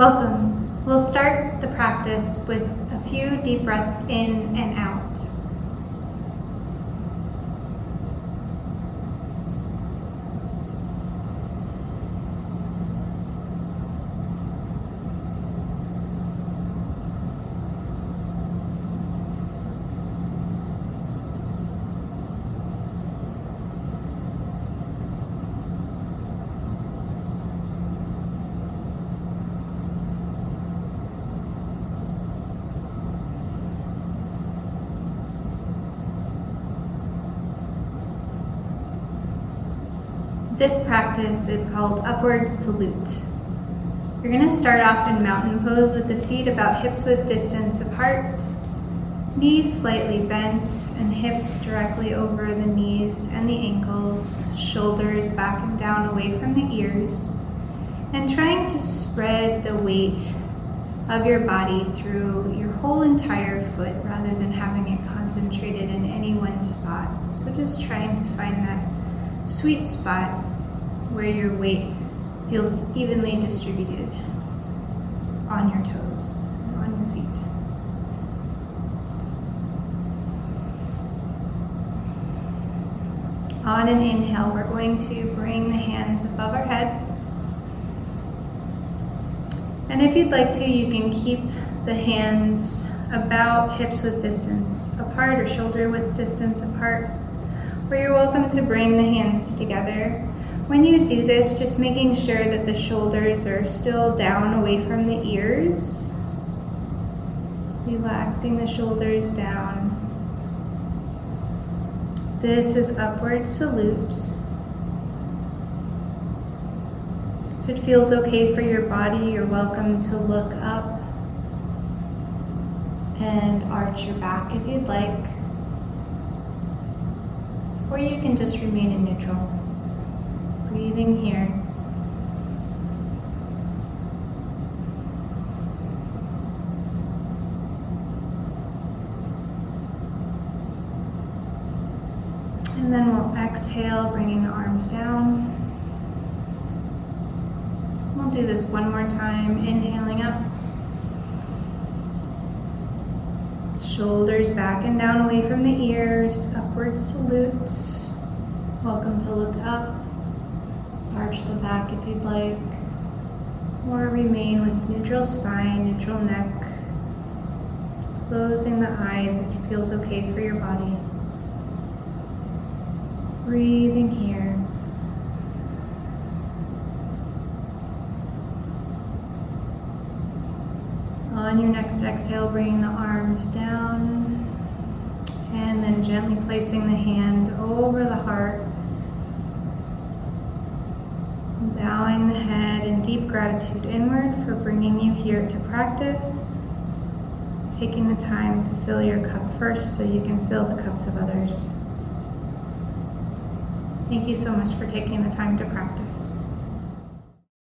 Welcome. We'll start the practice with a few deep breaths in and out. This practice is called upward salute. You're going to start off in mountain pose with the feet about hips width distance apart, knees slightly bent, and hips directly over the knees and the ankles, shoulders back and down away from the ears, and trying to spread the weight of your body through your whole entire foot rather than having it concentrated in any one spot. So just trying to find that sweet spot where your weight feels evenly distributed on your toes, on your feet. On an inhale, we're going to bring the hands above our head. And if you'd like to, you can keep the hands about hips width distance apart or shoulder width distance apart. Or you're welcome to bring the hands together when you do this, just making sure that the shoulders are still down away from the ears. Relaxing the shoulders down. This is upward salute. If it feels okay for your body, you're welcome to look up and arch your back if you'd like. Or you can just remain in neutral here. And then we'll exhale, bringing the arms down. We'll do this one more time, inhaling up. Shoulders back and down away from the ears, upward salute. Welcome to look up arch the back if you'd like, or remain with neutral spine, neutral neck, closing the eyes if it feels okay for your body. Breathing here. On your next exhale, bringing the arms down and then gently placing the hand over the heart bowing the head in deep gratitude inward for bringing you here to practice, taking the time to fill your cup first so you can fill the cups of others. Thank you so much for taking the time to practice.